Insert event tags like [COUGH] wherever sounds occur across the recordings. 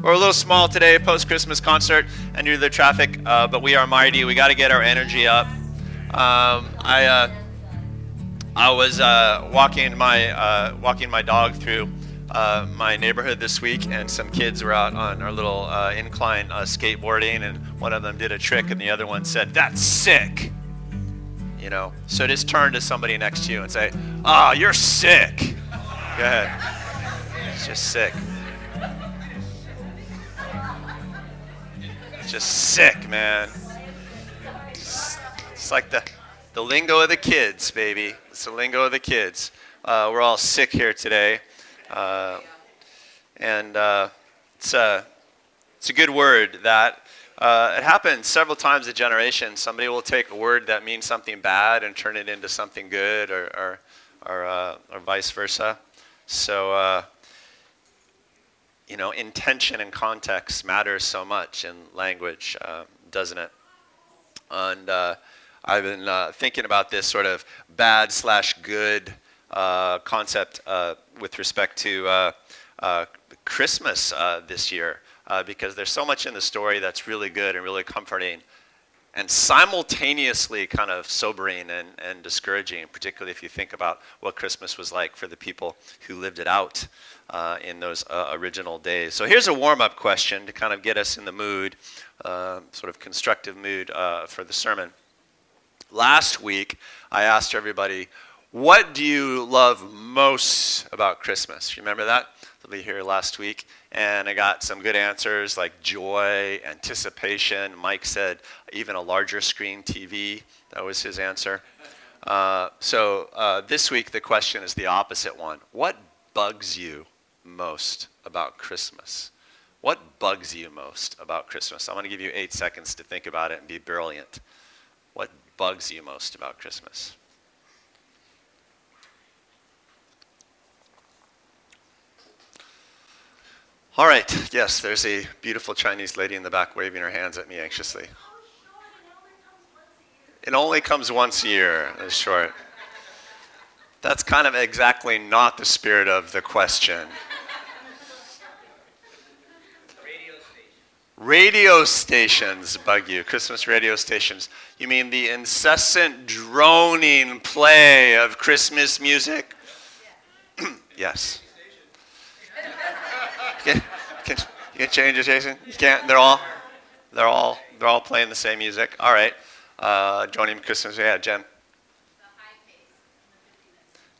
We're a little small today, post Christmas concert, and due to the traffic, uh, but we are mighty. We got to get our energy up. Um, I uh, I was uh, walking my uh, walking my dog through uh, my neighborhood this week, and some kids were out on our little uh, incline skateboarding, and one of them did a trick, and the other one said, "That's sick." You know, so just turn to somebody next to you and say, "Ah, oh, you're sick." Go ahead. It's just sick. Just sick, man. It's, like the the lingo of the kids, baby. It's the lingo of the kids. Uh, we're all sick here today. Uh, and uh, it's, a, it's a good word that uh, it happens several times a generation. Somebody will take a word that means something bad and turn it into something good, or, or, or, uh, or vice versa. So, uh, you know, intention and context matters so much in language, doesn't it? And I've been uh, thinking about this sort of bad slash good uh, concept uh, with respect to uh, uh, Christmas uh, this year because there's so much in the story that's really good and really comforting and simultaneously kind of sobering and, and discouraging, particularly if you think about what Christmas was like for the people who lived it out uh, in those uh, original days. So here's a warm up question to kind of get us in the mood, uh, sort of constructive mood for the sermon. Last week, I asked everybody, what do you love most about Christmas? You remember that? They'll be here last week. And I got some good answers like joy, anticipation. Mike said even a larger screen TV. That was his answer. Uh, so uh, this week, the question is the opposite one. What bugs you most about Christmas? What bugs you most about Christmas? I'm going to give you eight seconds to think about it and be brilliant. What bugs you most about Christmas? All right, yes, there's a beautiful Chinese lady in the back waving her hands at me anxiously. It only comes once a year, is short. That's kind of exactly not the spirit of the question. Radio stations bug you, Christmas radio stations. You mean the incessant droning play of Christmas music? [CLEARS THROAT] yes. Can, can, you change it, Jason? You can't? They're all, they're all, they're all playing the same music. All right. Uh, joining Christmas, yeah, Jen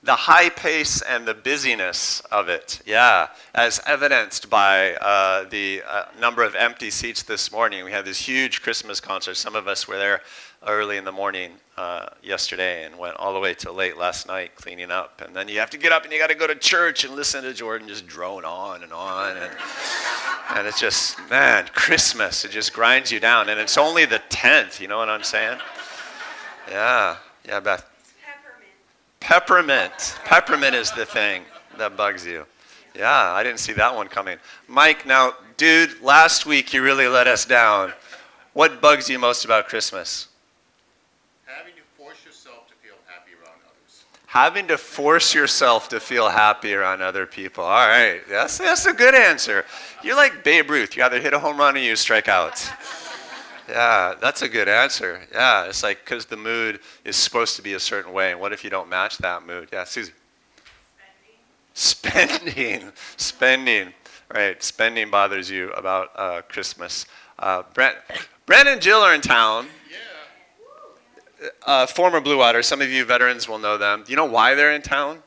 the high pace and the busyness of it, yeah, as evidenced by uh, the uh, number of empty seats this morning. We had this huge Christmas concert. Some of us were there early in the morning uh, yesterday and went all the way till late last night cleaning up. And then you have to get up and you got to go to church and listen to Jordan just drone on and on. And, and it's just, man, Christmas, it just grinds you down. And it's only the 10th, you know what I'm saying? Yeah, yeah, Beth. Peppermint. Peppermint is the thing that bugs you. Yeah, I didn't see that one coming. Mike, now, dude, last week you really let us down. What bugs you most about Christmas? Having to force yourself to feel happy around others. Having to force yourself to feel happy around other people. All right, that's, that's a good answer. You're like Babe Ruth. You either hit a home run or you strike out. Yeah, that's a good answer. Yeah, it's like because the mood is supposed to be a certain way, and what if you don't match that mood? Yeah, Susie. Spending. Spending. [LAUGHS] Spending. Right, spending bothers you about uh, Christmas. Uh, Brent, Brent and Jill are in town. Yeah. Uh, former Blue Water. Some of you veterans will know them. Do you know why they're in town?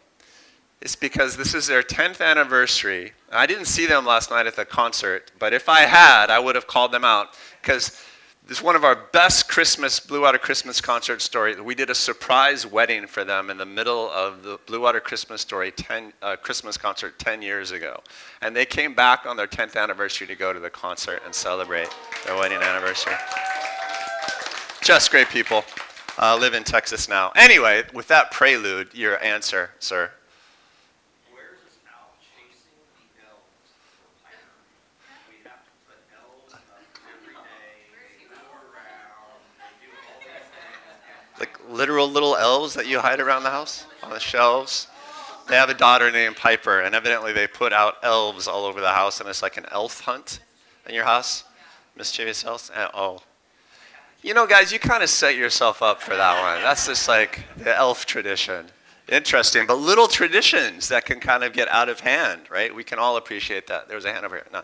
It's because this is their 10th anniversary. I didn't see them last night at the concert, but if I had, I would have called them out because this is one of our best Christmas, Blue Water Christmas concert story. We did a surprise wedding for them in the middle of the Blue Water Christmas story 10, uh, Christmas concert 10 years ago. And they came back on their 10th anniversary to go to the concert and celebrate their wedding anniversary. Just great people. Uh, live in Texas now. Anyway, with that prelude, your answer, sir. Literal little elves that you hide around the house on the shelves. They have a daughter named Piper, and evidently they put out elves all over the house, and it's like an elf hunt in your house. Mischievous elves? Uh, oh. You know, guys, you kind of set yourself up for that one. That's just like the elf tradition. Interesting, but little traditions that can kind of get out of hand, right? We can all appreciate that. There's a hand over here. No.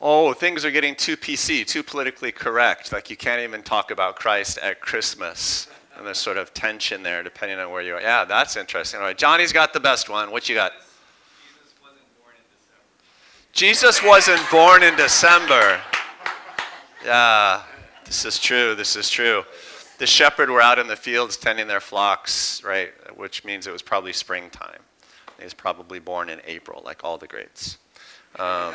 Oh, things are getting too PC, too politically correct. Like you can't even talk about Christ at Christmas. And there's sort of tension there depending on where you are. Yeah, that's interesting. All right, Johnny's got the best one. What you got? Jesus wasn't born in December. Jesus wasn't born in December. Yeah, this is true. This is true. The shepherd were out in the fields tending their flocks, right? Which means it was probably springtime. He was probably born in April, like all the greats. Um.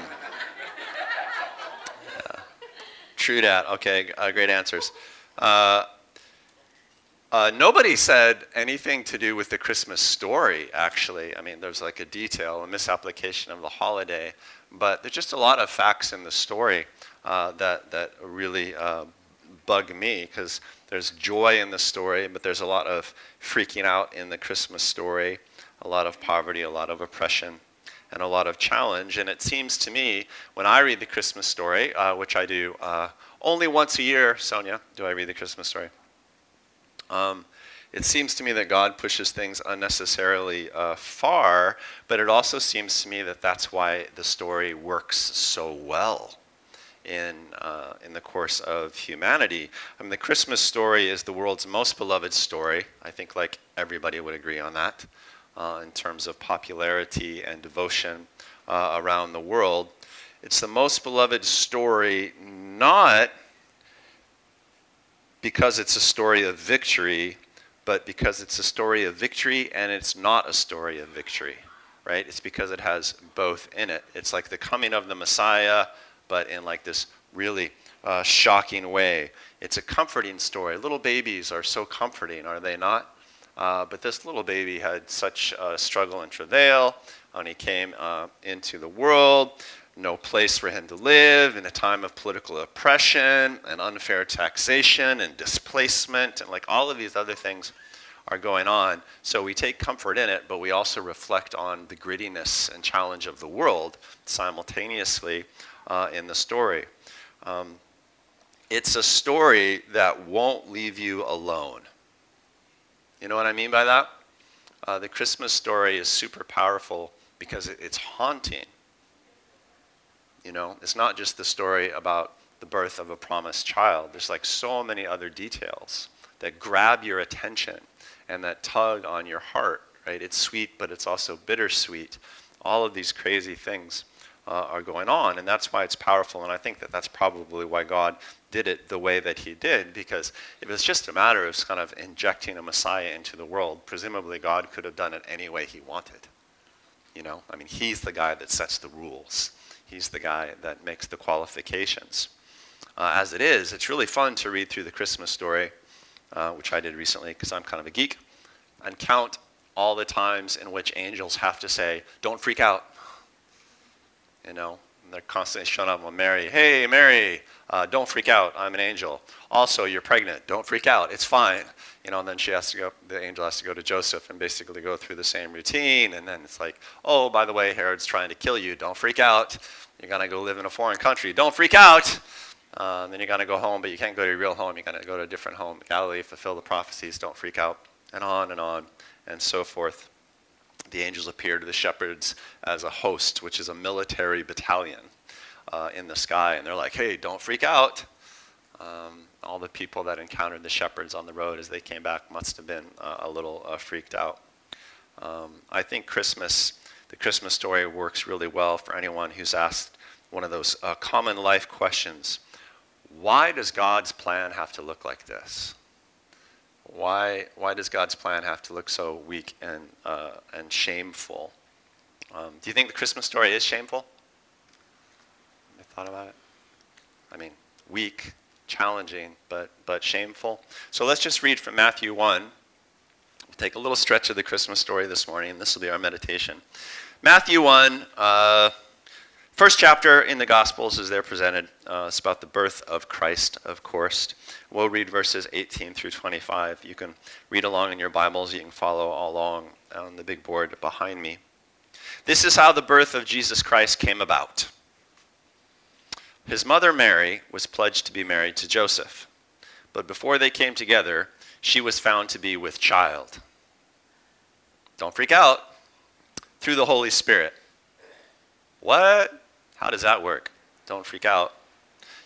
True that. Okay, uh, great answers. Uh, uh, nobody said anything to do with the Christmas story, actually. I mean, there's like a detail, a misapplication of the holiday, but there's just a lot of facts in the story uh, that, that really uh, bug me because there's joy in the story, but there's a lot of freaking out in the Christmas story, a lot of poverty, a lot of oppression, and a lot of challenge. And it seems to me, when I read the Christmas story, uh, which I do uh, only once a year, Sonia, do I read the Christmas story? Um, it seems to me that God pushes things unnecessarily uh, far, but it also seems to me that that's why the story works so well in, uh, in the course of humanity. I mean, the Christmas story is the world's most beloved story. I think, like, everybody would agree on that uh, in terms of popularity and devotion uh, around the world. It's the most beloved story, not because it's a story of victory, but because it's a story of victory and it's not a story of victory, right? It's because it has both in it. It's like the coming of the Messiah, but in like this really uh, shocking way. It's a comforting story. Little babies are so comforting, are they not? Uh, but this little baby had such a struggle and travail when he came uh, into the world no place for him to live in a time of political oppression and unfair taxation and displacement and like all of these other things are going on. So we take comfort in it, but we also reflect on the grittiness and challenge of the world simultaneously uh, in the story. Um, it's a story that won't leave you alone. You know what I mean by that? Uh, the Christmas story is super powerful because it's haunting. You know, it's not just the story about the birth of a promised child. There's like so many other details that grab your attention and that tug on your heart, right? It's sweet, but it's also bittersweet. All of these crazy things uh, are going on, and that's why it's powerful. And I think that that's probably why God did it the way that He did, because if it's just a matter of kind of injecting a Messiah into the world, presumably God could have done it any way He wanted. You know, I mean, He's the guy that sets the rules. He's the guy that makes the qualifications. Uh, as it is, it's really fun to read through the Christmas story, uh, which I did recently because I'm kind of a geek, and count all the times in which angels have to say, "Don't freak out." You know, and they're constantly showing up on Mary. Hey, Mary, uh, don't freak out. I'm an angel. Also, you're pregnant. Don't freak out. It's fine. You know, and then she has to go. The angel has to go to Joseph and basically go through the same routine. And then it's like, oh, by the way, Herod's trying to kill you. Don't freak out. You're gonna go live in a foreign country. Don't freak out. Uh, then you're gonna go home, but you can't go to your real home. You're gonna go to a different home. Galilee, fulfill the prophecies. Don't freak out. And on and on and so forth the angels appear to the shepherds as a host, which is a military battalion uh, in the sky. And they're like, hey, don't freak out. Um, all the people that encountered the shepherds on the road as they came back must have been uh, a little uh, freaked out. Um, I think Christmas, the Christmas story works really well for anyone who's asked one of those uh, common life questions Why does God's plan have to look like this? Why, why does God's plan have to look so weak and, uh, and shameful? Um, do you think the Christmas story is shameful? I thought about it. I mean, weak, challenging, but, but shameful. So let's just read from Matthew 1. We'll take a little stretch of the Christmas story this morning, this will be our meditation. Matthew 1, uh, First chapter in the Gospels is there presented. Uh, it's about the birth of Christ, of course. We'll read verses 18 through 25. You can read along in your Bibles. You can follow along on the big board behind me. This is how the birth of Jesus Christ came about. His mother Mary was pledged to be married to Joseph, but before they came together, she was found to be with child. Don't freak out. Through the Holy Spirit. What? How does that work? Don't freak out.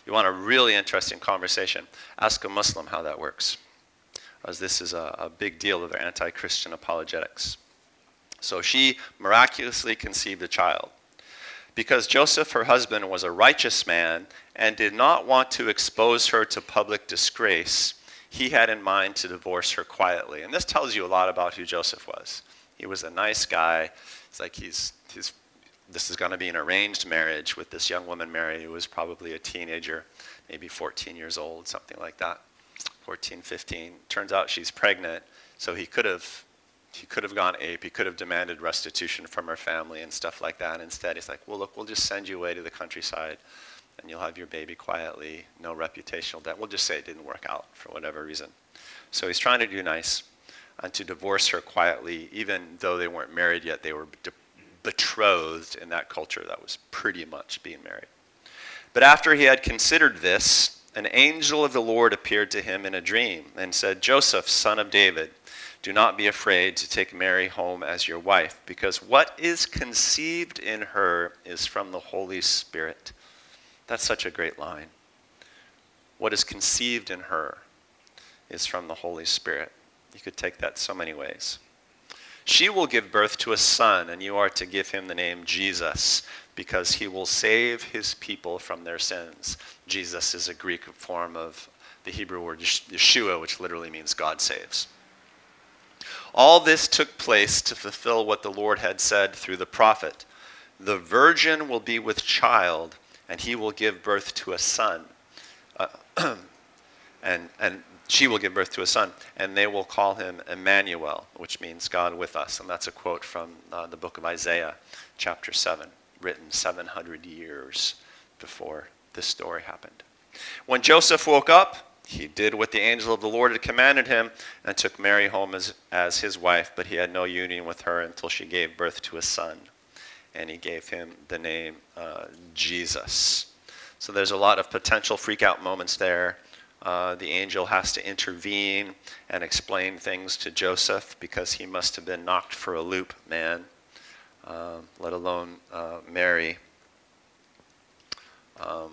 You want a really interesting conversation? Ask a Muslim how that works, as this is a, a big deal of their anti Christian apologetics. So she miraculously conceived a child. Because Joseph, her husband, was a righteous man and did not want to expose her to public disgrace, he had in mind to divorce her quietly. And this tells you a lot about who Joseph was. He was a nice guy. It's like he's, he's this is going to be an arranged marriage with this young woman, Mary, who was probably a teenager, maybe 14 years old, something like that. 14, 15. Turns out she's pregnant, so he could have he could have gone ape. He could have demanded restitution from her family and stuff like that. Instead, he's like, well, look, we'll just send you away to the countryside and you'll have your baby quietly, no reputational debt. We'll just say it didn't work out for whatever reason. So he's trying to do nice and to divorce her quietly, even though they weren't married yet, they were de- betrothed in that culture that was pretty much being married. But after he had considered this, an angel of the Lord appeared to him in a dream and said, Joseph, son of David, do not be afraid to take Mary home as your wife, because what is conceived in her is from the Holy Spirit. That's such a great line. What is conceived in her is from the Holy Spirit. You could take that so many ways. She will give birth to a son, and you are to give him the name Jesus, because he will save his people from their sins. Jesus is a Greek form of the Hebrew word Yeshua, which literally means God saves. All this took place to fulfill what the Lord had said through the prophet The virgin will be with child, and he will give birth to a son. Uh, [CLEARS THROAT] and, and she will give birth to a son, and they will call him Emmanuel, which means God with us. And that's a quote from uh, the book of Isaiah, chapter 7, written 700 years before this story happened. When Joseph woke up, he did what the angel of the Lord had commanded him and took Mary home as, as his wife, but he had no union with her until she gave birth to a son. And he gave him the name uh, Jesus. So there's a lot of potential freak out moments there. Uh, the angel has to intervene and explain things to Joseph because he must have been knocked for a loop, man, uh, let alone uh, Mary. Um,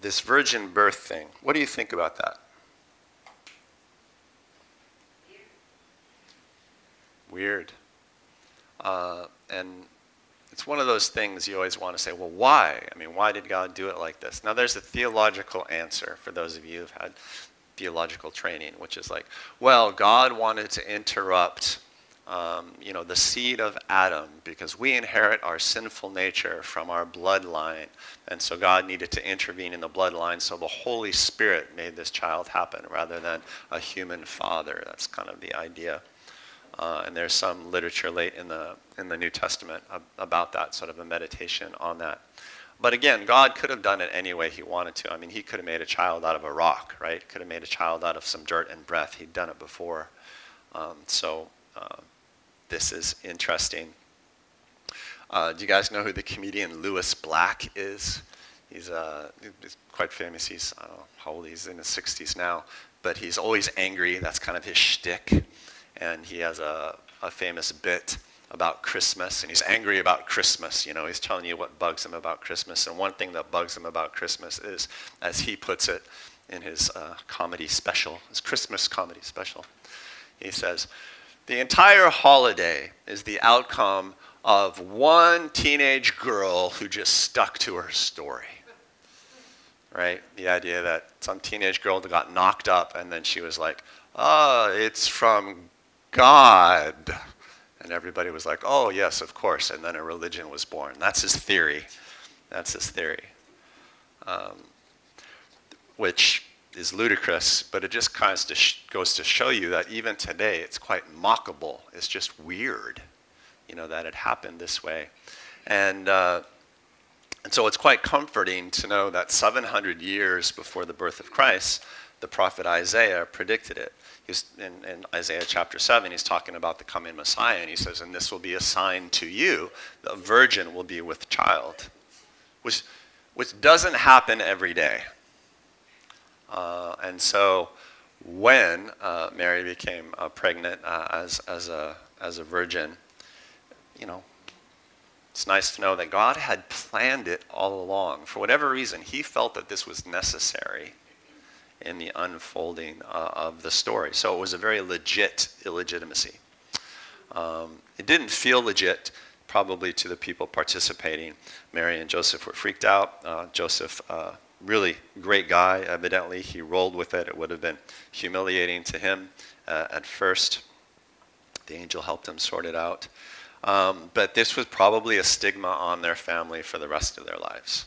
this virgin birth thing, what do you think about that? Weird. Uh, and it's one of those things you always want to say, well, why? I mean, why did God do it like this? Now, there's a theological answer for those of you who've had theological training, which is like, well, God wanted to interrupt, um, you know, the seed of Adam because we inherit our sinful nature from our bloodline, and so God needed to intervene in the bloodline. So the Holy Spirit made this child happen rather than a human father. That's kind of the idea. Uh, and there's some literature late in the, in the New Testament about that, sort of a meditation on that. But again, God could have done it any way he wanted to. I mean, he could have made a child out of a rock, right? Could have made a child out of some dirt and breath. He'd done it before. Um, so uh, this is interesting. Uh, do you guys know who the comedian Lewis Black is? He's, uh, he's quite famous. He's, I don't know how old he's in his 60s now, but he's always angry. That's kind of his shtick and he has a, a famous bit about Christmas, and he's angry about Christmas. You know, he's telling you what bugs him about Christmas. And one thing that bugs him about Christmas is, as he puts it in his uh, comedy special, his Christmas comedy special, he says, The entire holiday is the outcome of one teenage girl who just stuck to her story. Right? The idea that some teenage girl got knocked up, and then she was like, Oh, it's from God. And everybody was like, oh, yes, of course. And then a religion was born. That's his theory. That's his theory. Um, which is ludicrous, but it just kind of goes to show you that even today it's quite mockable. It's just weird. you know, that it happened this way. And, uh, and so it's quite comforting to know that 700 years before the birth of Christ, the prophet Isaiah predicted it. He's in, in, Isaiah chapter 7, he's talking about the coming Messiah, and he says, And this will be a sign to you the virgin will be with child, which, which doesn't happen every day. Uh, and so when uh, Mary became uh, pregnant uh, as, as, a, as a virgin, you know, it's nice to know that God had planned it all along. For whatever reason, He felt that this was necessary in the unfolding uh, of the story. So it was a very legit illegitimacy. Um, it didn't feel legit, probably to the people participating. Mary and Joseph were freaked out. Uh, Joseph, uh, really great guy, evidently. He rolled with it. It would have been humiliating to him uh, at first. The angel helped him sort it out. Um, but this was probably a stigma on their family for the rest of their lives.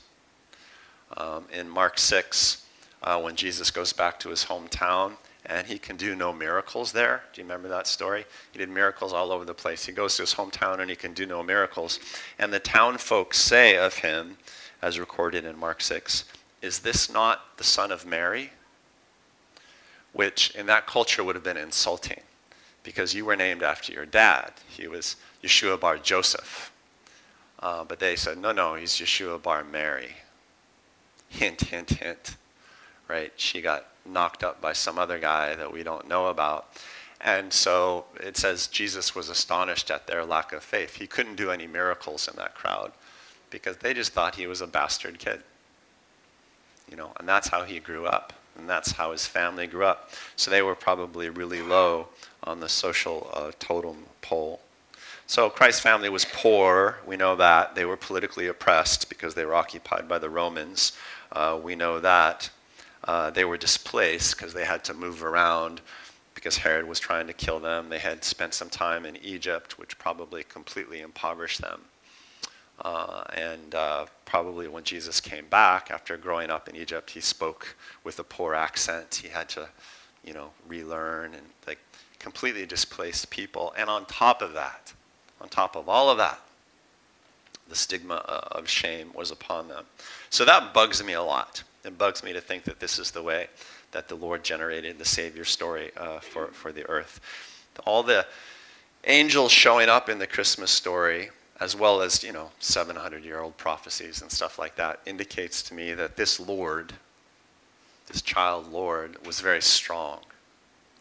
Um, in Mark 6, uh, when Jesus goes back to his hometown and he can do no miracles there. Do you remember that story? He did miracles all over the place. He goes to his hometown and he can do no miracles. And the town folks say of him, as recorded in Mark 6, Is this not the son of Mary? Which in that culture would have been insulting because you were named after your dad. He was Yeshua bar Joseph. Uh, but they said, No, no, he's Yeshua bar Mary. Hint, hint, hint right? She got knocked up by some other guy that we don't know about. And so it says Jesus was astonished at their lack of faith. He couldn't do any miracles in that crowd because they just thought he was a bastard kid. You know, and that's how he grew up. And that's how his family grew up. So they were probably really low on the social uh, totem pole. So Christ's family was poor. We know that. They were politically oppressed because they were occupied by the Romans. Uh, we know that. Uh, they were displaced because they had to move around because Herod was trying to kill them. They had spent some time in Egypt, which probably completely impoverished them. Uh, and uh, probably when Jesus came back after growing up in Egypt, he spoke with a poor accent. He had to, you know, relearn and like completely displaced people. And on top of that, on top of all of that, the stigma uh, of shame was upon them. So that bugs me a lot. It bugs me to think that this is the way that the Lord generated the Savior story uh, for, for the earth. All the angels showing up in the Christmas story, as well as, you know, 700 year old prophecies and stuff like that, indicates to me that this Lord, this child Lord, was very strong,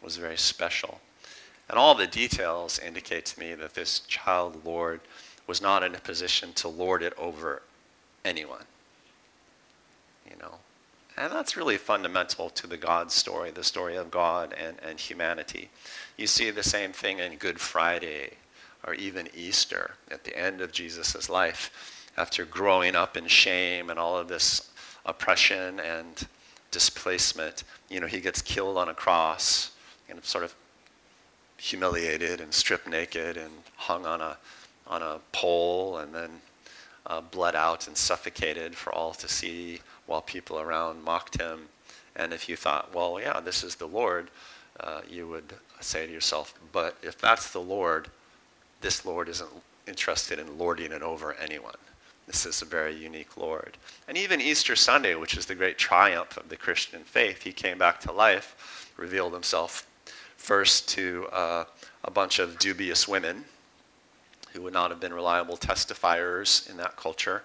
was very special. And all the details indicate to me that this child Lord was not in a position to lord it over anyone. You know, and that's really fundamental to the God story, the story of God and, and humanity. You see the same thing in Good Friday or even Easter at the end of Jesus' life. After growing up in shame and all of this oppression and displacement, you know, he gets killed on a cross and sort of humiliated and stripped naked and hung on a, on a pole and then uh, bled out and suffocated for all to see while people around mocked him. And if you thought, well, yeah, this is the Lord, uh, you would say to yourself, but if that's the Lord, this Lord isn't interested in lording it over anyone. This is a very unique Lord. And even Easter Sunday, which is the great triumph of the Christian faith, he came back to life, revealed himself first to uh, a bunch of dubious women who would not have been reliable testifiers in that culture,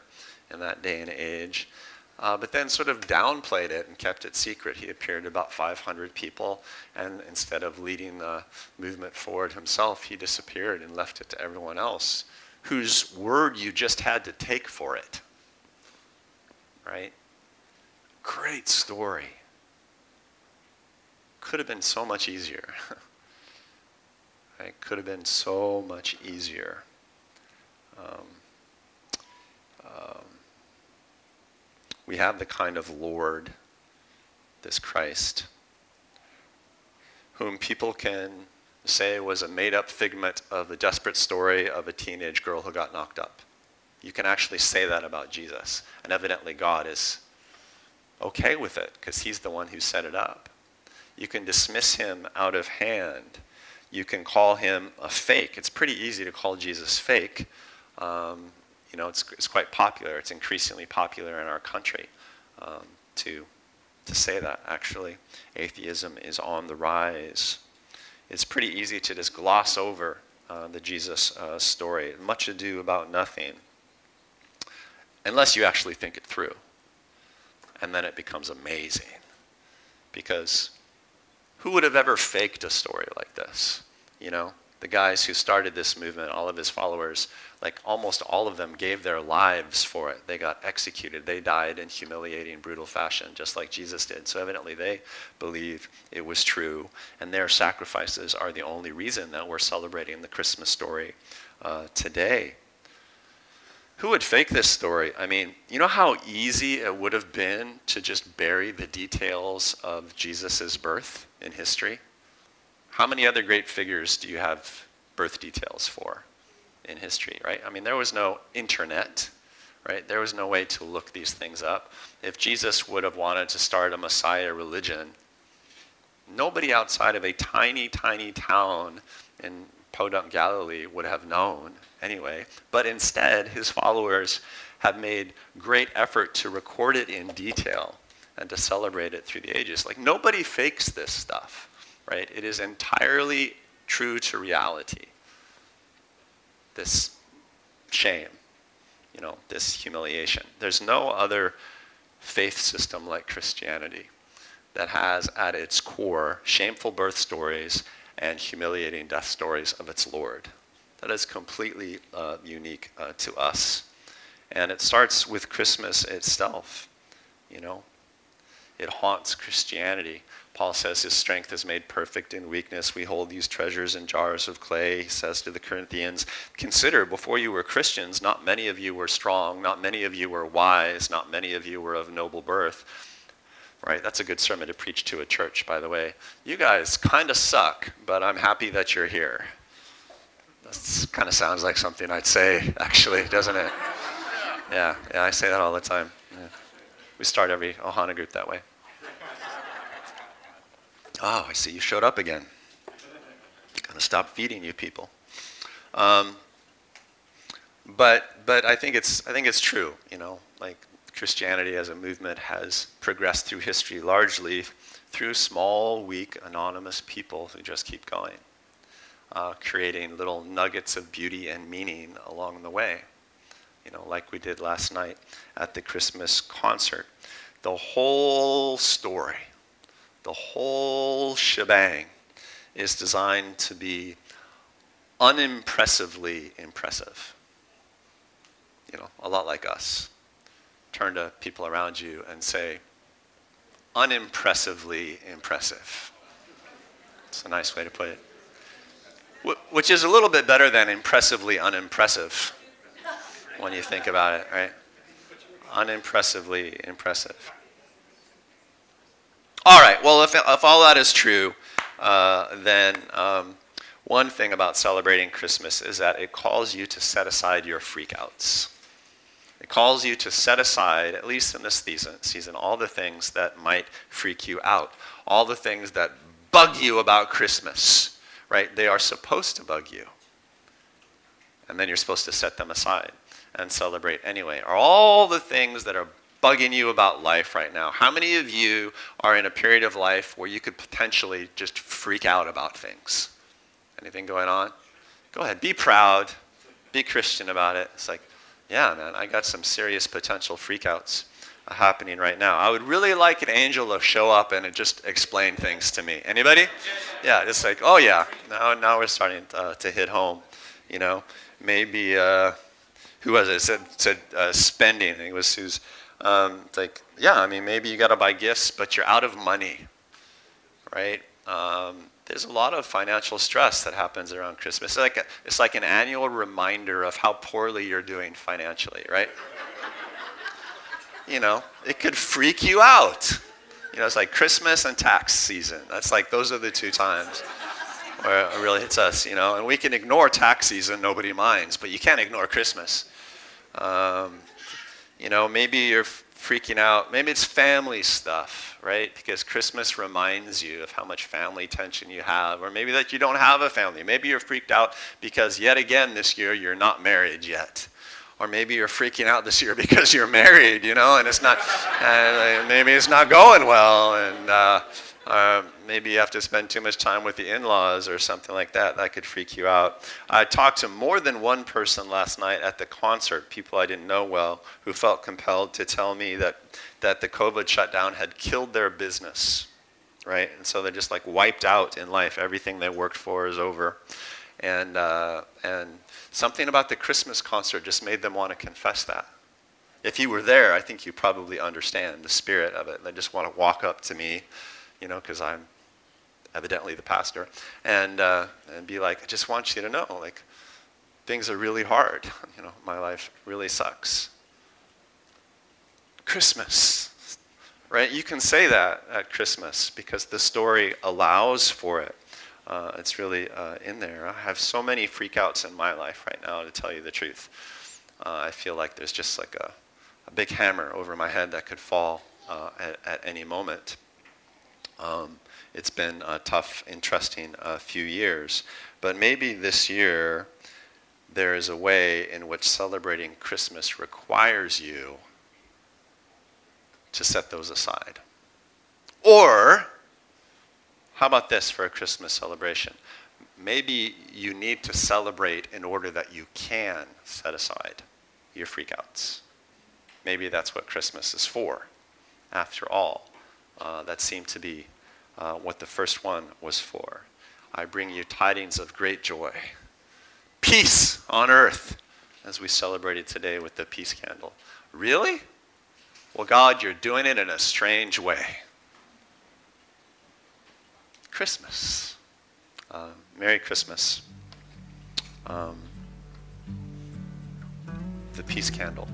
in that day and age uh, but then sort of downplayed it and kept it secret. He appeared to about 500 people, and instead of leading the movement forward himself, he disappeared and left it to everyone else, whose word you just had to take for it. Right? Great story. Could have been so much easier. [LAUGHS] right? Could have been so much easier. Um, um, we have the kind of Lord, this Christ, whom people can say was a made up figment of a desperate story of a teenage girl who got knocked up. You can actually say that about Jesus. And evidently, God is okay with it because he's the one who set it up. You can dismiss him out of hand. you can call him a fake. It's pretty easy to call Jesus fake. Um, you know, it's, it's quite popular. It's increasingly popular in our country um, to, to say that, actually. Atheism is on the rise. It's pretty easy to just gloss over uh, the Jesus uh, story. Much ado about nothing, unless you actually think it through. And then it becomes amazing. Because who would have ever faked a story like this? You know, the guys who started this movement, all of his followers, like almost all of them gave their lives for it. They got executed. They died in humiliating, brutal fashion, just like Jesus did. So evidently they believe it was true, and their sacrifices are the only reason that we're celebrating the Christmas story uh, today. Who would fake this story? I mean, you know how easy it would have been to just bury the details of Jesus' birth in history? How many other great figures do you have birth details for in history, right? I mean, there was no internet, right? There was no way to look these things up. If Jesus would have wanted to start a Messiah religion, nobody outside of a tiny, tiny town in Podunk, Galilee would have known anyway. But instead, his followers have made great effort to record it in detail and to celebrate it through the ages. Like, nobody fakes this stuff right? It is entirely true to reality. This shame, you know, this humiliation. There's no other faith system like Christianity that has at its core shameful birth stories and humiliating death stories of its Lord. That is completely uh, unique uh, to us. And it starts with Christmas itself, you know. It haunts Christianity. Paul says his strength is made perfect in weakness. We hold these treasures in jars of clay, he says to the Corinthians. Consider, before you were Christians, not many of you were strong, not many of you were wise, not many of you were of noble birth. Right? That's a good sermon to preach to a church, by the way. You guys kind of suck, but I'm happy that you're here. That kind of sounds like something I'd say, actually, doesn't it? Yeah, yeah, I say that all the time. Yeah. We start every Ohana group that way. Oh, I see you showed up again. Gonna stop feeding you people. Um, but but I think it's I think it's true. You know, like Christianity as a movement has progressed through history largely through small, weak, anonymous people who just keep going, uh, creating little nuggets of beauty and meaning along the way. You know, like we did last night at the Christmas concert. The whole story the whole shebang is designed to be unimpressively impressive. You know, a lot like us. Turn to people around you and say, unimpressively impressive. It's a nice way to put it. Which is a little bit better than impressively unimpressive when you think about it, right? Unimpressively impressive. All right, well, if, if all that is true, uh, then um, one thing about celebrating Christmas is that it calls you to set aside your freakouts. It calls you to set aside, at least in this season, all the things that might freak you out, all the things that bug you about Christmas, right? They are supposed to bug you. And then you're supposed to set them aside and celebrate anyway. Are all the things that are bugging you about life right now? How many of you are in a period of life where you could potentially just freak out about things? Anything going on? Go ahead, be proud, be Christian about it. It's like, yeah, man, I got some serious potential freakouts happening right now. I would really like an angel to show up and just explain things to me. Anybody? Yeah, it's like, oh yeah, now now we're starting to, uh, to hit home. You know, maybe uh, who was it? Said said uh, spending. It was who's um, it's like, yeah, I mean, maybe you got to buy gifts, but you're out of money, right? Um, there's a lot of financial stress that happens around Christmas. It's like, a, it's like an annual reminder of how poorly you're doing financially, right? you know, it could freak you out. You know, it's like Christmas and tax season. That's like, those are the two times where it really hits us, you know. And we can ignore tax season, nobody minds, but you can't ignore Christmas. Um, you know, maybe you're freaking out. Maybe it's family stuff, right? Because Christmas reminds you of how much family tension you have. Or maybe that you don't have a family. Maybe you're freaked out because yet again this year you're not married yet. Or maybe you're freaking out this year [LAUGHS] because you're married, you know, and it's not, [LAUGHS] uh, maybe it's not going well. And, uh, uh, maybe you have to spend too much time with the in laws or something like that. That could freak you out. I talked to more than one person last night at the concert, people I didn't know well, who felt compelled to tell me that, that the COVID shutdown had killed their business, right? And so they're just like wiped out in life. Everything they worked for is over. And, uh, and something about the Christmas concert just made them want to confess that. If you were there, I think you probably understand the spirit of it. They just want to walk up to me you know, because I'm evidently the pastor, and, uh, and be like, I just want you to know, like, things are really hard. [LAUGHS] You know, my life really sucks. Christmas, right? You can say that at Christmas because the story allows for it. Uh, it's really uh, in there. I have so many freakouts in my life right now, to tell you the truth. Uh, I feel like there's just like a, a, big hammer over my head that could fall uh, at, at any moment. Um, it's been a tough, interesting uh, few years. But maybe this year there is a way in which celebrating Christmas requires you to set those aside. Or, how about this for a Christmas celebration? Maybe you need to celebrate in order that you can set aside your freakouts. Maybe that's what Christmas is for, after all. Uh, that seemed to be uh, what the first one was for. I bring you tidings of great joy, peace on earth, as we celebrated today with the peace candle. Really? Well, God, you're doing it in a strange way. Christmas. Uh, Merry Christmas. Um, the peace candle.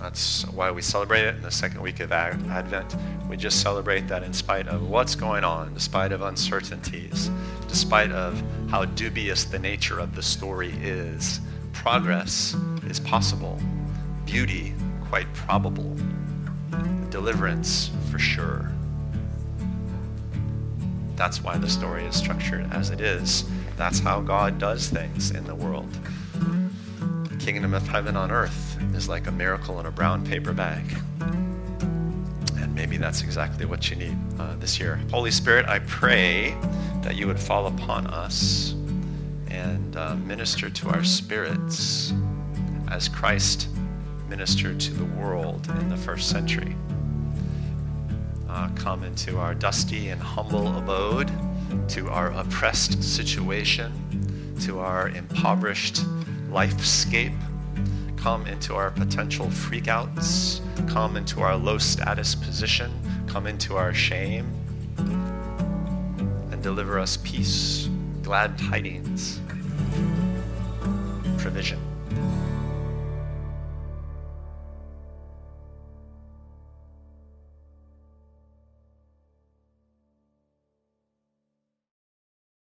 That's why we celebrate it in the second week of Advent. We just celebrate that in spite of what's going on, despite of uncertainties, despite of how dubious the nature of the story is, progress is possible, beauty quite probable, deliverance for sure. That's why the story is structured as it is. That's how God does things in the world The kingdom of heaven on earth is like a miracle in a brown paper bag. And maybe that's exactly what you need uh, this year. Holy Spirit, I pray that you would fall upon us and uh, minister to our spirits as Christ ministered to the world in the first century. Uh, come into our dusty and humble abode, to our oppressed situation, to our impoverished lifescape, come into our potential freakouts, come into our low status position, come into our shame, and deliver us peace, glad tidings, provision.